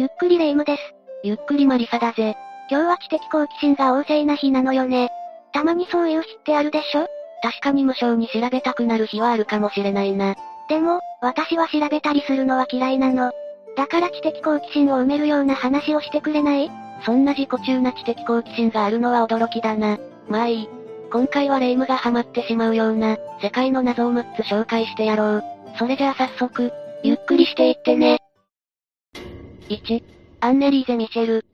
ゆっくりレ夢ムです。ゆっくりマリサだぜ。今日は知的好奇心が旺盛な日なのよね。たまにそういう日ってあるでしょ？確かに無償に調べたくなる日はあるかもしれないな。でも、私は調べたりするのは嫌いなの。だから知的好奇心を埋めるような話をしてくれない？そんな自己中な知的好奇心があるのは驚きだな。まあいい。今回はレ夢ムがハマってしまうような、世界の謎を6つ紹介してやろう。それじゃあ早速、ゆっくりしていってね。1、アンネリーゼ・ミシェル。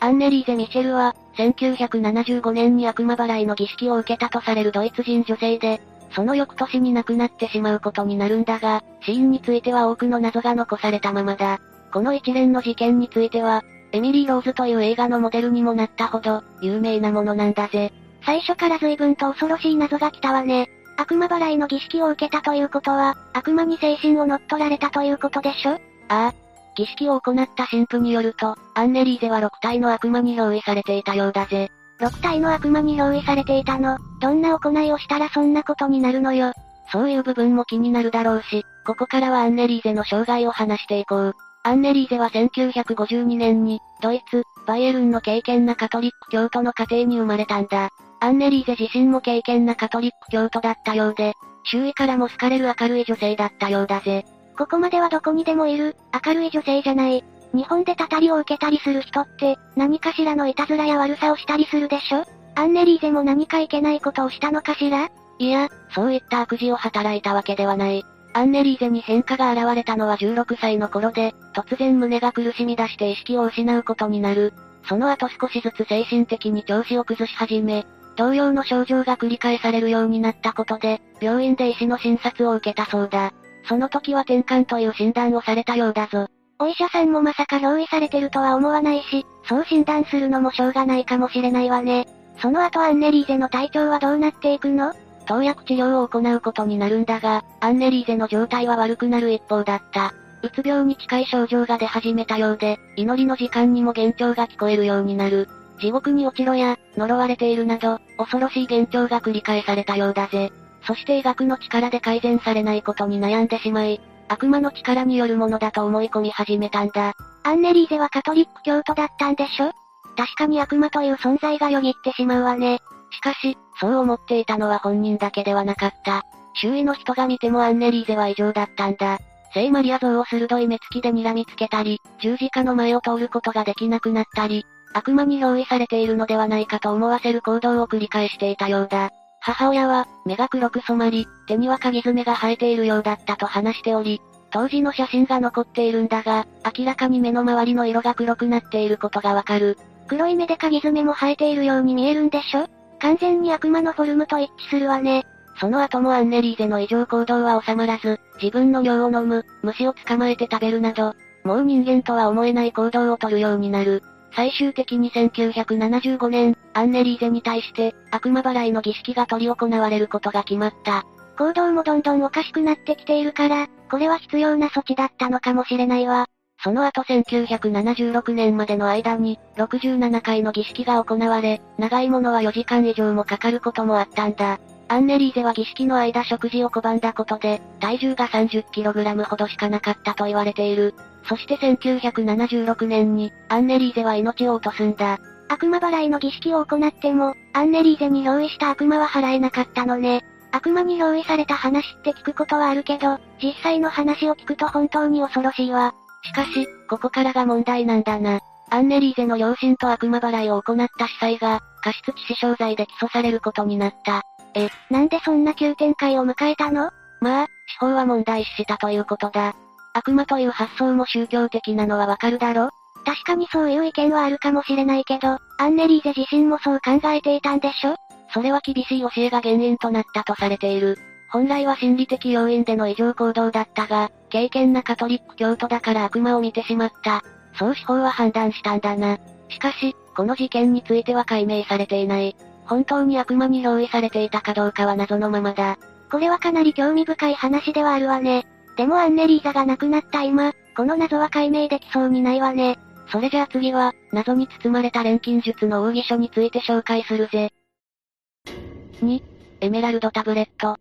アンネリーゼ・ミシェルは、1975年に悪魔払いの儀式を受けたとされるドイツ人女性で、その翌年に亡くなってしまうことになるんだが、死因については多くの謎が残されたままだ。この一連の事件については、エミリー・ローズという映画のモデルにもなったほど、有名なものなんだぜ。最初から随分と恐ろしい謎が来たわね。悪魔払いの儀式を受けたということは、悪魔に精神を乗っ取られたということでしょ？ああ。儀式を行った神父によると、アンネリーゼは6体の悪魔に憑依されていたようだぜ。6体の悪魔に憑依されていたの？どんな行いをしたらそんなことになるのよ？そういう部分も気になるだろうし、ここからはアンネリーゼの生涯を話していこう。アンネリーゼは1952年に、ドイツ、バイエルンの敬虔なカトリック教徒の家庭に生まれたんだ。アンネリーゼ自身も敬虔なカトリック教徒だったようで、周囲からも好かれる明るい女性だったようだぜ。ここまではどこにでもいる、明るい女性じゃない。日本でたたりを受けたりする人って、何かしらのいたずらや悪さをしたりするでしょ？アンネリーゼも何かいけないことをしたのかしら？いや、そういった悪事を働いたわけではない。アンネリーゼに変化が現れたのは16歳の頃で、突然胸が苦しみ出して意識を失うことになる。その後少しずつ精神的に調子を崩し始め、同様の症状が繰り返されるようになったことで、病院で医師の診察を受けたそうだ。その時は転換という診断をされたようだぞ。お医者さんもまさか憑依されてるとは思わないし、そう診断するのもしょうがないかもしれないわね。その後アンネリーゼの体調はどうなっていくの？投薬治療を行うことになるんだが、アンネリーゼの状態は悪くなる一方だった。うつ病に近い症状が出始めたようで、祈りの時間にも幻聴が聞こえるようになる。地獄に落ちろや、呪われているなど、恐ろしい幻聴が繰り返されたようだぜ。そして医学の力で改善されないことに悩んでしまい、悪魔の力によるものだと思い込み始めたんだ。アンネリーゼはカトリック教徒だったんでしょ？確かに悪魔という存在がよぎってしまうわね。しかし、そう思っていたのは本人だけではなかった。周囲の人が見てもアンネリーゼは異常だったんだ。聖マリア像を鋭い目つきで睨みつけたり、十字架の前を通ることができなくなったり、悪魔に憑依されているのではないかと思わせる行動を繰り返していたようだ。母親は、目が黒く染まり、手には鍵爪が生えているようだったと話しており、当時の写真が残っているんだが、明らかに目の周りの色が黒くなっていることがわかる。黒い目で鍵爪も生えているように見えるんでしょ？完全に悪魔のフォルムと一致するわね。その後もアンネリーゼの異常行動は収まらず、自分の尿を飲む、虫を捕まえて食べるなど、もう人間とは思えない行動をとるようになる。最終的に1975年、アンネリーゼに対して、悪魔払いの儀式が執り行われることが決まった。行動もどんどんおかしくなってきているから、これは必要な措置だったのかもしれないわ。その後1976年までの間に、67回の儀式が行われ、長いものは4時間以上もかかることもあったんだ。アンネリーゼは儀式の間食事を拒んだことで、体重が 30kg ほどしかなかったと言われている。そして1976年に、アンネリーゼは命を落とすんだ。悪魔払いの儀式を行っても、アンネリーゼに憑依した悪魔は払えなかったのね。悪魔に憑依された話って聞くことはあるけど、実際の話を聞くと本当に恐ろしいわ。しかし、ここからが問題なんだな。アンネリーゼの両親と悪魔払いを行った司祭が、過失致死傷罪で起訴されることになった。え、なんでそんな急展開を迎えたの？まあ、司法は問題視したということだ。悪魔という発想も宗教的なのはわかるだろ？確かにそういう意見はあるかもしれないけど、アンネリーゼ自身もそう考えていたんでしょ？それは厳しい教えが原因となったとされている。本来は心理的要因での異常行動だったが、敬虔なカトリック教徒だから悪魔を見てしまった。そう司法は判断したんだな。しかし、この事件については解明されていない。本当に悪魔に憑依されていたかどうかは謎のままだ。これはかなり興味深い話ではあるわね。でもアンネリーザが亡くなった今、この謎は解明できそうにないわね。それじゃあ次は、謎に包まれた錬金術の奥義書について紹介するぜ。2、エメラルドタブレット。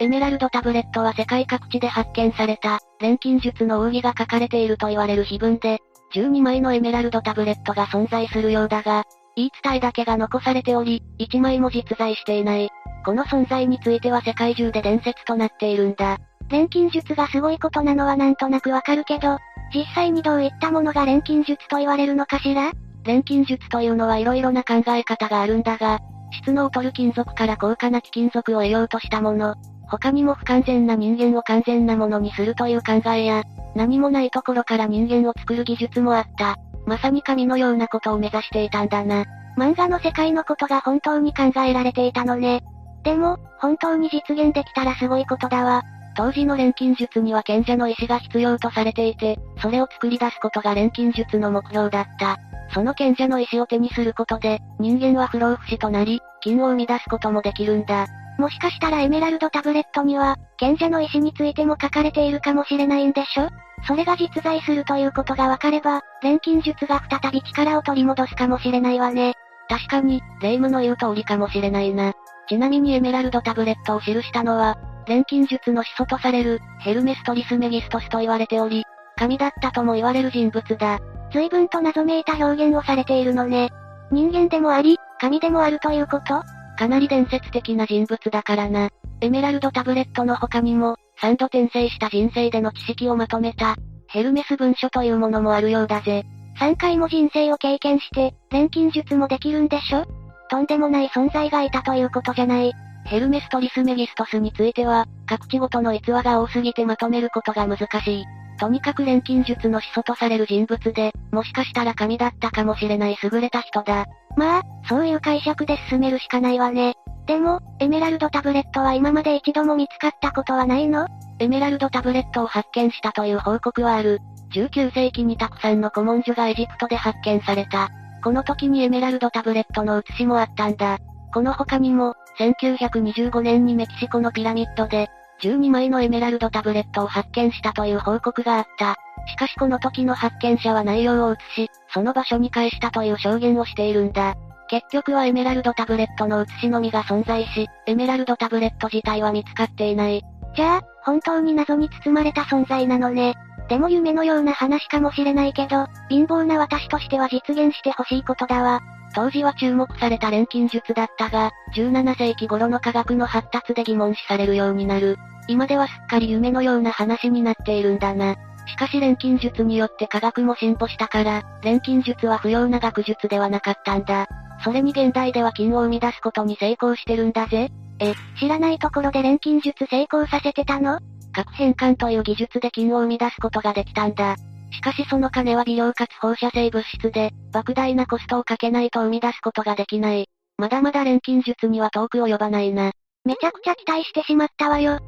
エメラルドタブレットは世界各地で発見された、錬金術の奥義が書かれていると言われる碑文で、12枚のエメラルドタブレットが存在するようだが、言い伝えだけが残されており、1枚も実在していない。この存在については世界中で伝説となっているんだ。錬金術がすごいことなのはなんとなくわかるけど、実際にどういったものが錬金術と言われるのかしら？錬金術というのは色々な考え方があるんだが、質の劣る金属から高価な貴金属を得ようとしたもの、他にも不完全な人間を完全なものにするという考えや、何もないところから人間を作る技術もあった。まさに神のようなことを目指していたんだな。漫画の世界のことが本当に考えられていたのね。でも、本当に実現できたらすごいことだわ。当時の錬金術には賢者の意志が必要とされていて、それを作り出すことが錬金術の目標だった。その賢者の意志を手にすることで、人間は不老不死となり、金を生み出すこともできるんだ。もしかしたらエメラルドタブレットには、賢者の意志についても書かれているかもしれないんでしょ？それが実在するということがわかれば、錬金術が再び力を取り戻すかもしれないわね。確かに、霊夢の言う通りかもしれないな。ちなみにエメラルドタブレットを記したのは、錬金術の始祖とされる、ヘルメストリスメギストスと言われており、神だったとも言われる人物だ。随分と謎めいた表現をされているのね。人間でもあり、神でもあるということ？かなり伝説的な人物だからな。エメラルドタブレットの他にも、3度転生した人生での知識をまとめた、ヘルメス文書というものもあるようだぜ。3回も人生を経験して、錬金術もできるんでしょ？とんでもない存在がいたということじゃない。ヘルメストリスメギストスについては、各地ごとの逸話が多すぎてまとめることが難しい。とにかく錬金術の始祖とされる人物で、もしかしたら神だったかもしれない優れた人だ。まあ、そういう解釈で進めるしかないわね。でも、エメラルドタブレットは今まで一度も見つかったことはないの？エメラルドタブレットを発見したという報告はある。19世紀にたくさんの古文書がエジプトで発見された。この時にエメラルドタブレットの写しもあったんだ。この他にも、1925年にメキシコのピラミッドで、12枚のエメラルドタブレットを発見したという報告があった。しかしこの時の発見者は内容を写し、その場所に返したという証言をしているんだ。結局はエメラルドタブレットの写しのみが存在し、エメラルドタブレット自体は見つかっていない。じゃあ、本当に謎に包まれた存在なのね。でも夢のような話かもしれないけど、貧乏な私としては実現してほしいことだわ。当時は注目された錬金術だったが、17世紀頃の科学の発達で疑問視されるようになる。今ではすっかり夢のような話になっているんだな。しかし錬金術によって科学も進歩したから、錬金術は不要な学術ではなかったんだ。それに現代では金を生み出すことに成功してるんだぜ。え、知らないところで錬金術成功させてたの？核変換という技術で金を生み出すことができたんだ。しかしその金は微量かつ放射性物質で、莫大なコストをかけないと生み出すことができない。まだまだ錬金術には遠く及ばないな。めちゃくちゃ期待してしまったわよ。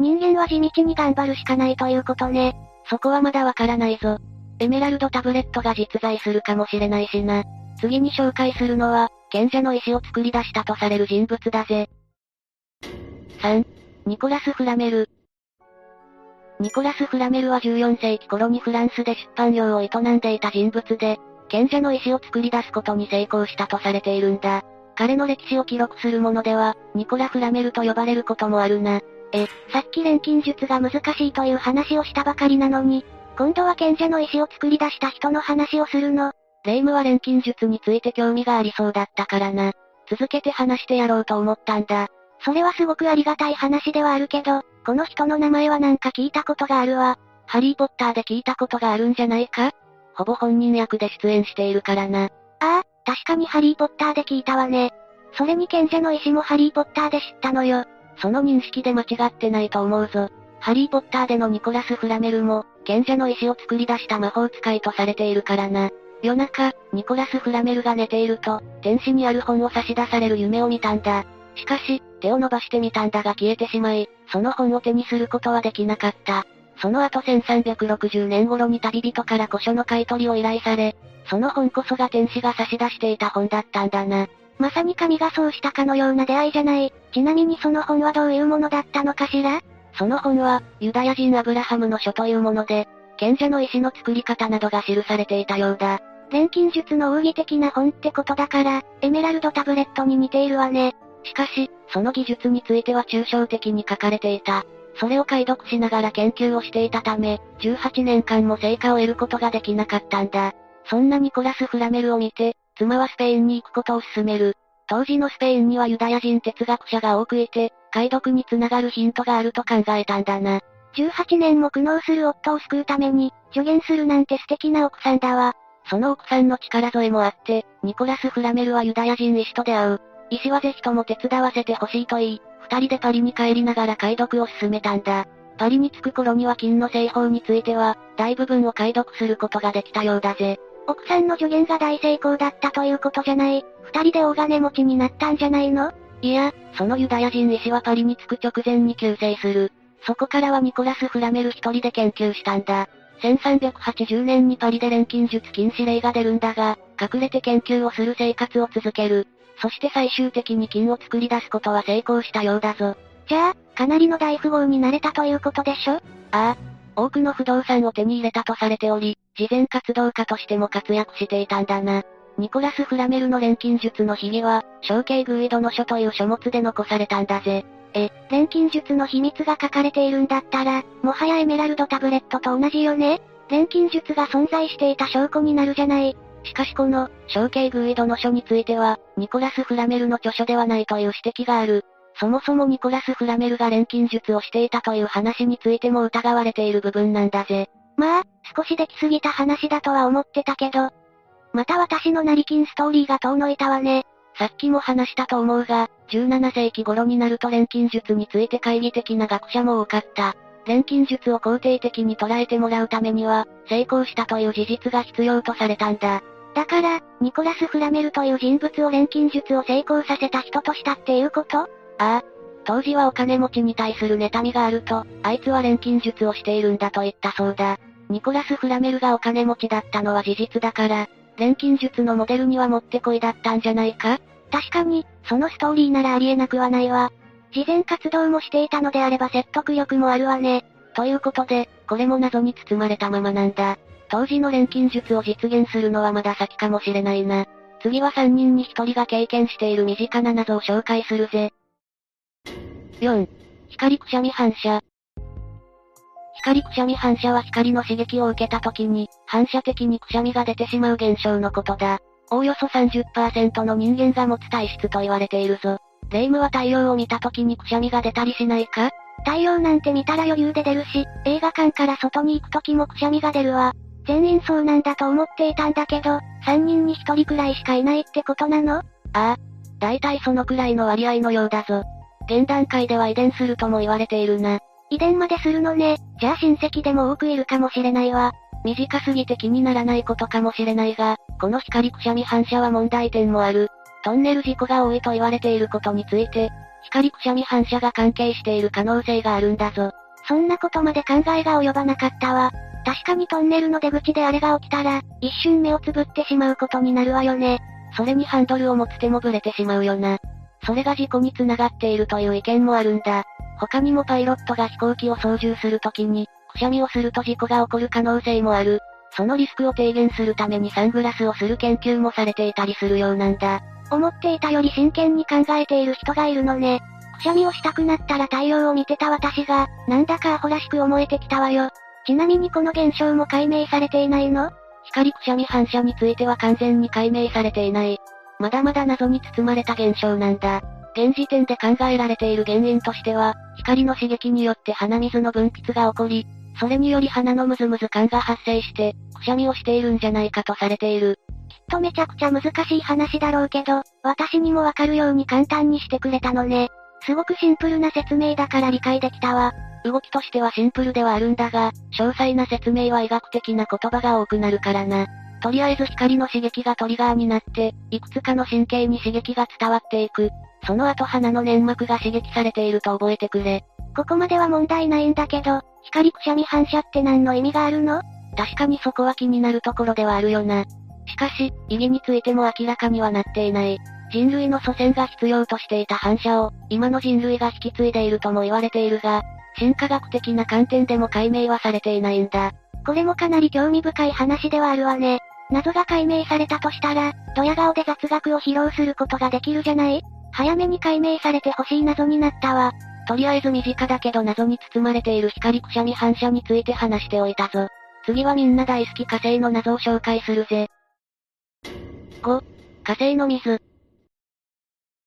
人間は地道に頑張るしかないということね。そこはまだわからないぞ。エメラルドタブレットが実在するかもしれないしな。次に紹介するのは、賢者の石を作り出したとされる人物だぜ。3. ニコラス・フラメル。ニコラス・フラメルは14世紀頃にフランスで出版業を営んでいた人物で、賢者の石を作り出すことに成功したとされているんだ。彼の歴史を記録するものでは、ニコラ・フラメルと呼ばれることもあるな。え、さっき錬金術が難しいという話をしたばかりなのに、今度は賢者の石を作り出した人の話をするの。レイムは錬金術について興味がありそうだったからな。続けて話してやろうと思ったんだ。それはすごくありがたい話ではあるけど、この人の名前はなんか聞いたことがあるわ。ハリーポッターで聞いたことがあるんじゃないか？ほぼ本人役で出演しているからな。ああ、確かにハリーポッターで聞いたわね。それに賢者の石もハリーポッターで知ったのよ。その認識で間違ってないと思うぞ。ハリーポッターでのニコラス・フラメルも、賢者の石を作り出した魔法使いとされているからな。夜中、ニコラス・フラメルが寝ていると、天使にある本を差し出される夢を見たんだ。しかし、手を伸ばしてみたんだが消えてしまい、その本を手にすることはできなかった。その後1360年頃に旅人から古書の買い取りを依頼され、その本こそが天使が差し出していた本だったんだな。まさに神がそうしたかのような出会いじゃない。ちなみにその本はどういうものだったのかしら？その本は、ユダヤ人アブラハムの書というもので、賢者の石の作り方などが記されていたようだ。錬金術の奥義的な本ってことだから、エメラルドタブレットに似ているわね。しかし、その技術については抽象的に書かれていた。それを解読しながら研究をしていたため、18年間も成果を得ることができなかったんだ。そんなニコラス・フラメルを見て、妻はスペインに行くことを勧める。当時のスペインにはユダヤ人哲学者が多くいて、解読につながるヒントがあると考えたんだな。18年も苦悩する夫を救うために、助言するなんて素敵な奥さんだわ。その奥さんの力添えもあって、ニコラス・フラメルはユダヤ人医師と出会う。医師はぜひとも手伝わせてほしいと言い、二人でパリに帰りながら解読を進めたんだ。パリに着く頃には金の製法については、大部分を解読することができたようだぜ。奥さんの助言が大成功だったということじゃない。二人で大金持ちになったんじゃないの？いや、そのユダヤ人医師はパリに着く直前に急逝する。そこからはニコラス・フラメル一人で研究したんだ。1380年にパリで錬金術禁止令が出るんだが、隠れて研究をする生活を続ける。そして最終的に金を作り出すことは成功したようだぞ。じゃあ、かなりの大富豪になれたということでしょ？ああ。多くの不動産を手に入れたとされており、慈善活動家としても活躍していたんだな。ニコラス・フラメルの錬金術の秘技は、小径グイドの書という書物で残されたんだぜ。え、錬金術の秘密が書かれているんだったら、もはやエメラルドタブレットと同じよね？錬金術が存在していた証拠になるじゃない。しかしこの、小径グイドの書については、ニコラス・フラメルの著書ではないという指摘がある。そもそもニコラス・フラメルが錬金術をしていたという話についても疑われている部分なんだぜ。まあ、少しできすぎた話だとは思ってたけど。また私の成金ストーリーが遠のいたわね。さっきも話したと思うが、17世紀頃になると錬金術について懐疑的な学者も多かった。錬金術を肯定的に捉えてもらうためには、成功したという事実が必要とされたんだ。だから、ニコラス・フラメルという人物を錬金術を成功させた人としたっていうこと？ああ。当時はお金持ちに対する妬みがあると、あいつは錬金術をしているんだと言ったそうだ。ニコラス・フラメルがお金持ちだったのは事実だから、錬金術のモデルにはもってこいだったんじゃないか？確かに、そのストーリーならありえなくはないわ。事前活動もしていたのであれば説得力もあるわね。ということで、これも謎に包まれたままなんだ。当時の錬金術を実現するのはまだ先かもしれないな。次は3人に1人が経験している身近な謎を紹介するぜ。4. 光くしゃみ反射。光くしゃみ反射は光の刺激を受けた時に、反射的にくしゃみが出てしまう現象のことだ。おおよそ30%の人間が持つ体質と言われているぞ。霊夢は太陽を見た時にくしゃみが出たりしないか？太陽なんて見たら余裕で出るし、映画館から外に行く時もくしゃみが出るわ。全員そうなんだと思っていたんだけど、3人に1人くらいしかいないってことなの？ああ。大体そのくらいの割合のようだぞ。現段階では遺伝するとも言われているな。遺伝までするのね。じゃあ親戚でも多くいるかもしれないわ。短すぎて気にならないことかもしれないが、この光くしゃみ反射は問題点もある。トンネル事故が多いと言われていることについて、光くしゃみ反射が関係している可能性があるんだぞ。そんなことまで考えが及ばなかったわ。確かにトンネルの出口であれが起きたら、一瞬目をつぶってしまうことになるわよね。それにハンドルを持つ手もブレてしまうよな。それが事故につながっているという意見もあるんだ。他にもパイロットが飛行機を操縦するときに、くしゃみをすると事故が起こる可能性もある。そのリスクを低減するためにサングラスをする研究もされていたりするようなんだ。思っていたより真剣に考えている人がいるのね。くしゃみをしたくなったら太陽を見てた私が、なんだかアホらしく思えてきたわよ。ちなみにこの現象も解明されていないの？光くしゃみ反射については完全に解明されていない。まだまだ謎に包まれた現象なんだ。現時点で考えられている原因としては、光の刺激によって鼻水の分泌が起こり、それにより鼻のムズムズ感が発生して、くしゃみをしているんじゃないかとされている。きっとめちゃくちゃ難しい話だろうけど、私にもわかるように簡単にしてくれたのね。すごくシンプルな説明だから理解できたわ。動きとしてはシンプルではあるんだが、詳細な説明は医学的な言葉が多くなるからな。とりあえず光の刺激がトリガーになって、いくつかの神経に刺激が伝わっていく。その後鼻の粘膜が刺激されていると覚えてくれ。ここまでは問題ないんだけど、光くしゃみ反射って何の意味があるの？確かにそこは気になるところではあるよな。しかし、意義についても明らかにはなっていない。人類の祖先が必要としていた反射を、今の人類が引き継いでいるとも言われているが、進化学的な観点でも解明はされていないんだ。これもかなり興味深い話ではあるわね。謎が解明されたとしたら、ドヤ顔で雑学を披露することができるじゃない？早めに解明されてほしい謎になったわ。とりあえず身近だけど謎に包まれている光くしゃみ反射について話しておいたぞ。次はみんな大好き火星の謎を紹介するぜ。5、火星の水。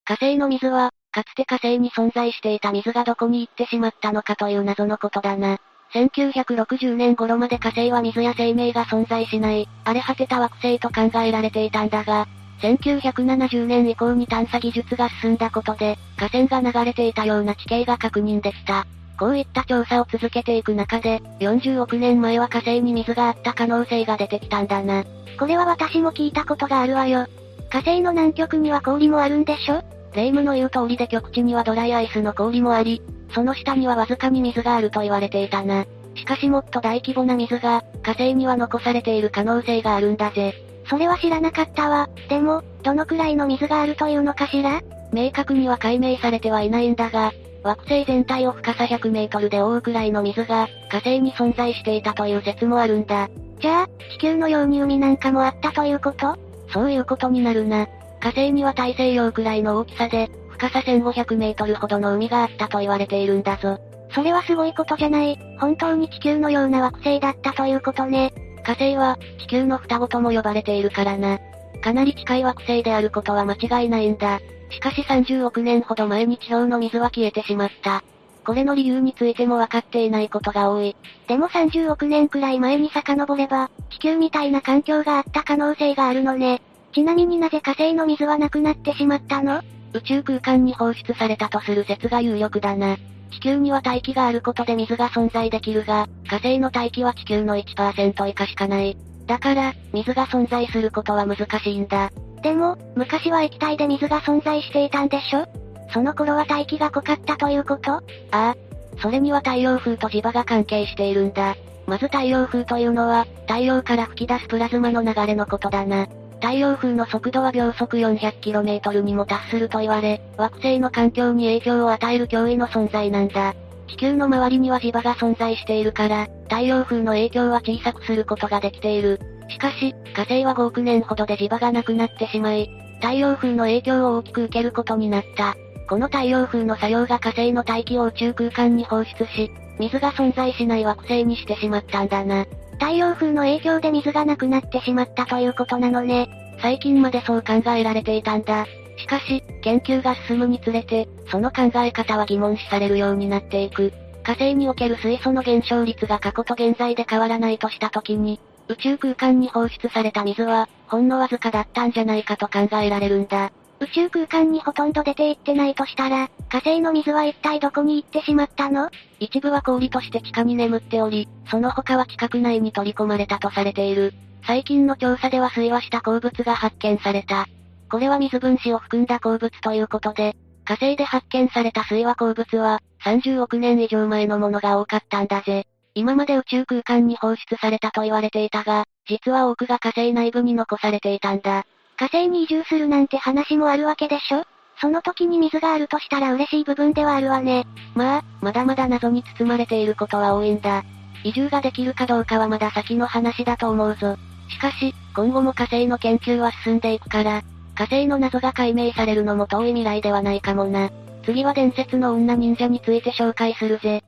火星の水は、かつて火星に存在していた水がどこに行ってしまったのかという謎のことだな。1960年頃まで火星は水や生命が存在しない、荒れ果てた惑星と考えられていたんだが、1970年以降に探査技術が進んだことで、河川が流れていたような地形が確認できた。こういった調査を続けていく中で、40億年前は火星に水があった可能性が出てきたんだな。これは私も聞いたことがあるわよ。火星の南極には氷もあるんでしょ？霊夢の言う通りで極地にはドライアイスの氷もあり、その下にはわずかに水があると言われていたな。しかしもっと大規模な水が、火星には残されている可能性があるんだぜ。それは知らなかったわ。でも、どのくらいの水があるというのかしら？明確には解明されてはいないんだが、惑星全体を深さ100メートルで覆うくらいの水が、火星に存在していたという説もあるんだ。じゃあ、地球のように海なんかもあったということ？そういうことになるな。火星には大西洋くらいの大きさで、深さ1500メートルほどの海があったと言われているんだぞ。それはすごいことじゃない。本当に地球のような惑星だったということね。火星は、地球の双子とも呼ばれているからな。かなり近い惑星であることは間違いないんだ。しかし30億年ほど前に地表の水は消えてしまった。これの理由についても分かっていないことが多い。でも30億年くらい前に遡れば、地球みたいな環境があった可能性があるのね。ちなみになぜ火星の水はなくなってしまったの？宇宙空間に放出されたとする説が有力だな。地球には大気があることで水が存在できるが、火星の大気は地球の1%以下しかない。だから、水が存在することは難しいんだ。でも、昔は液体で水が存在していたんでしょ？その頃は大気が濃かったということ？ああ。それには太陽風と磁場が関係しているんだ。まず太陽風というのは、太陽から吹き出すプラズマの流れのことだな。太陽風の速度は秒速 400km にも達すると言われ、惑星の環境に影響を与える脅威の存在なんだ。地球の周りには磁場が存在しているから、太陽風の影響は小さくすることができている。しかし、火星は5億年ほどで磁場がなくなってしまい、太陽風の影響を大きく受けることになった。この太陽風の作用が火星の大気を宇宙空間に放出し、水が存在しない惑星にしてしまったんだな。太陽風の影響で水がなくなってしまったということなのね。最近までそう考えられていたんだ。しかし、研究が進むにつれて、その考え方は疑問視されるようになっていく。火星における水素の減少率が過去と現在で変わらないとした時に、宇宙空間に放出された水は、ほんのわずかだったんじゃないかと考えられるんだ。宇宙空間にほとんど出て行ってないとしたら、火星の水は一体どこに行ってしまったの？一部は氷として地下に眠っており、その他は地殻内に取り込まれたとされている。最近の調査では水和した鉱物が発見された。これは水分子を含んだ鉱物ということで、火星で発見された水和鉱物は、30億年以上前のものが多かったんだぜ。今まで宇宙空間に放出されたと言われていたが、実は多くが火星内部に残されていたんだ。火星に移住するなんて話もあるわけでしょ？その時に水があるとしたら嬉しい部分ではあるわね。まあ、まだまだ謎に包まれていることは多いんだ。移住ができるかどうかはまだ先の話だと思うぞ。しかし、今後も火星の研究は進んでいくから、火星の謎が解明されるのも遠い未来ではないかもな。次は伝説の女忍者について紹介するぜ。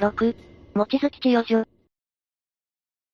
6、望月千代女。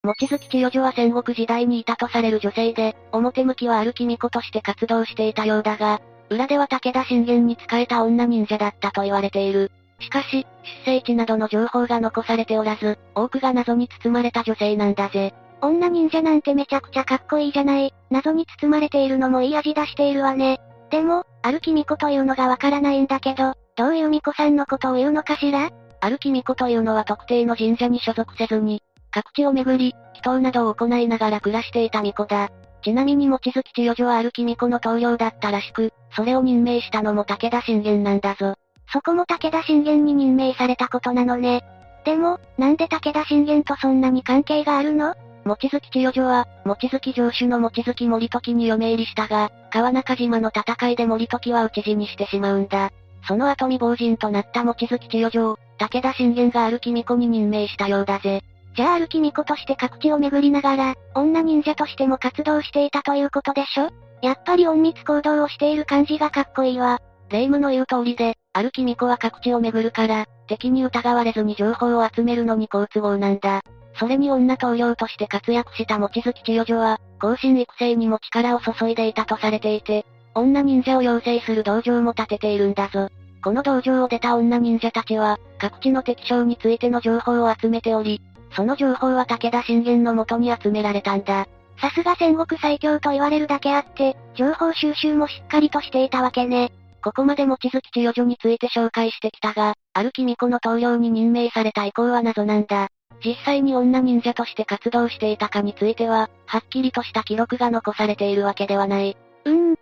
望月千代女は戦国時代にいたとされる女性で、表向きはある君子として活動していたようだが、裏では武田信玄に仕えた女忍者だったと言われている。しかし、出生地などの情報が残されておらず、多くが謎に包まれた女性なんだぜ。女忍者なんてめちゃくちゃかっこいいじゃない。謎に包まれているのもいい味出しているわね。でも、ある君子というのがわからないんだけど、どういう巫女さんのことを言うのかしら？ある君子というのは特定の神社に所属せずに、各地を巡り、祈祷などを行いながら暮らしていた巫女だ。ちなみに望月千代女はある君子の棟梁だったらしく、それを任命したのも武田信玄なんだぞ。そこも武田信玄に任命されたことなのね。でも、なんで武田信玄とそんなに関係があるの？望月千代女は、望月城主の望月森時に嫁入りしたが、川中島の戦いで森時は討ち死にしてしまうんだ。その後未亡人となった望月千代女を、武田信玄が歩き巫女に任命したようだぜ。じゃあ歩き巫女として各地を巡りながら、女忍者としても活動していたということでしょ？やっぱり隠密行動をしている感じがかっこいいわ。霊夢の言う通りで、あるキミコは各地を巡るから、敵に疑われずに情報を集めるのに好都合なんだ。それに女棟梁として活躍した望月千代女は、後進育成にも力を注いでいたとされていて、女忍者を養成する道場も建てているんだぞ。この道場を出た女忍者たちは、各地の敵将についての情報を集めており、その情報は武田信玄のもとに集められたんだ。さすが戦国最強と言われるだけあって、情報収集もしっかりとしていたわけね。ここまで望月千代女について紹介してきたが、ある君子の棟梁に任命された以降は謎なんだ。実際に女忍者として活動していたかについては、はっきりとした記録が残されているわけではない。うーん。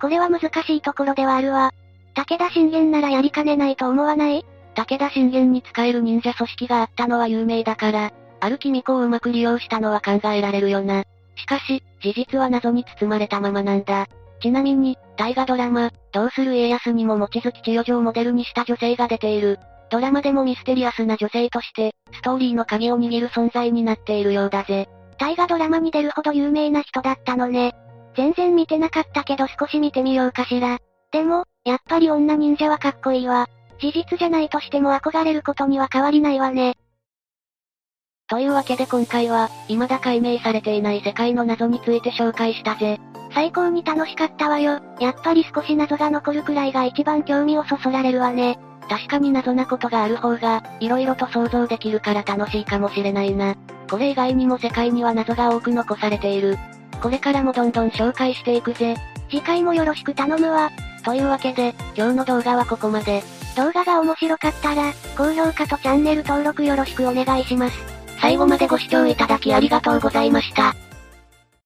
これは難しいところではあるわ。武田信玄ならやりかねないと思わない？武田信玄に使える忍者組織があったのは有名だから、ある君子をうまく利用したのは考えられるよな。しかし、事実は謎に包まれたままなんだ。ちなみに、大河ドラマ、どうする家康にも望月千代女をモデルにした女性が出ている。ドラマでもミステリアスな女性として、ストーリーの鍵を握る存在になっているようだぜ。大河ドラマに出るほど有名な人だったのね。全然見てなかったけど少し見てみようかしら。でも、やっぱり女忍者はかっこいいわ。事実じゃないとしても憧れることには変わりないわね。というわけで今回は、未だ解明されていない世界の謎について紹介したぜ。最高に楽しかったわよ。やっぱり少し謎が残るくらいが一番興味をそそられるわね。確かに謎なことがある方が、色々と想像できるから楽しいかもしれないな。これ以外にも世界には謎が多く残されている。これからもどんどん紹介していくぜ。次回もよろしく頼むわ。というわけで、今日の動画はここまで。動画が面白かったら、高評価とチャンネル登録よろしくお願いします。最後までご視聴いただきありがとうございました。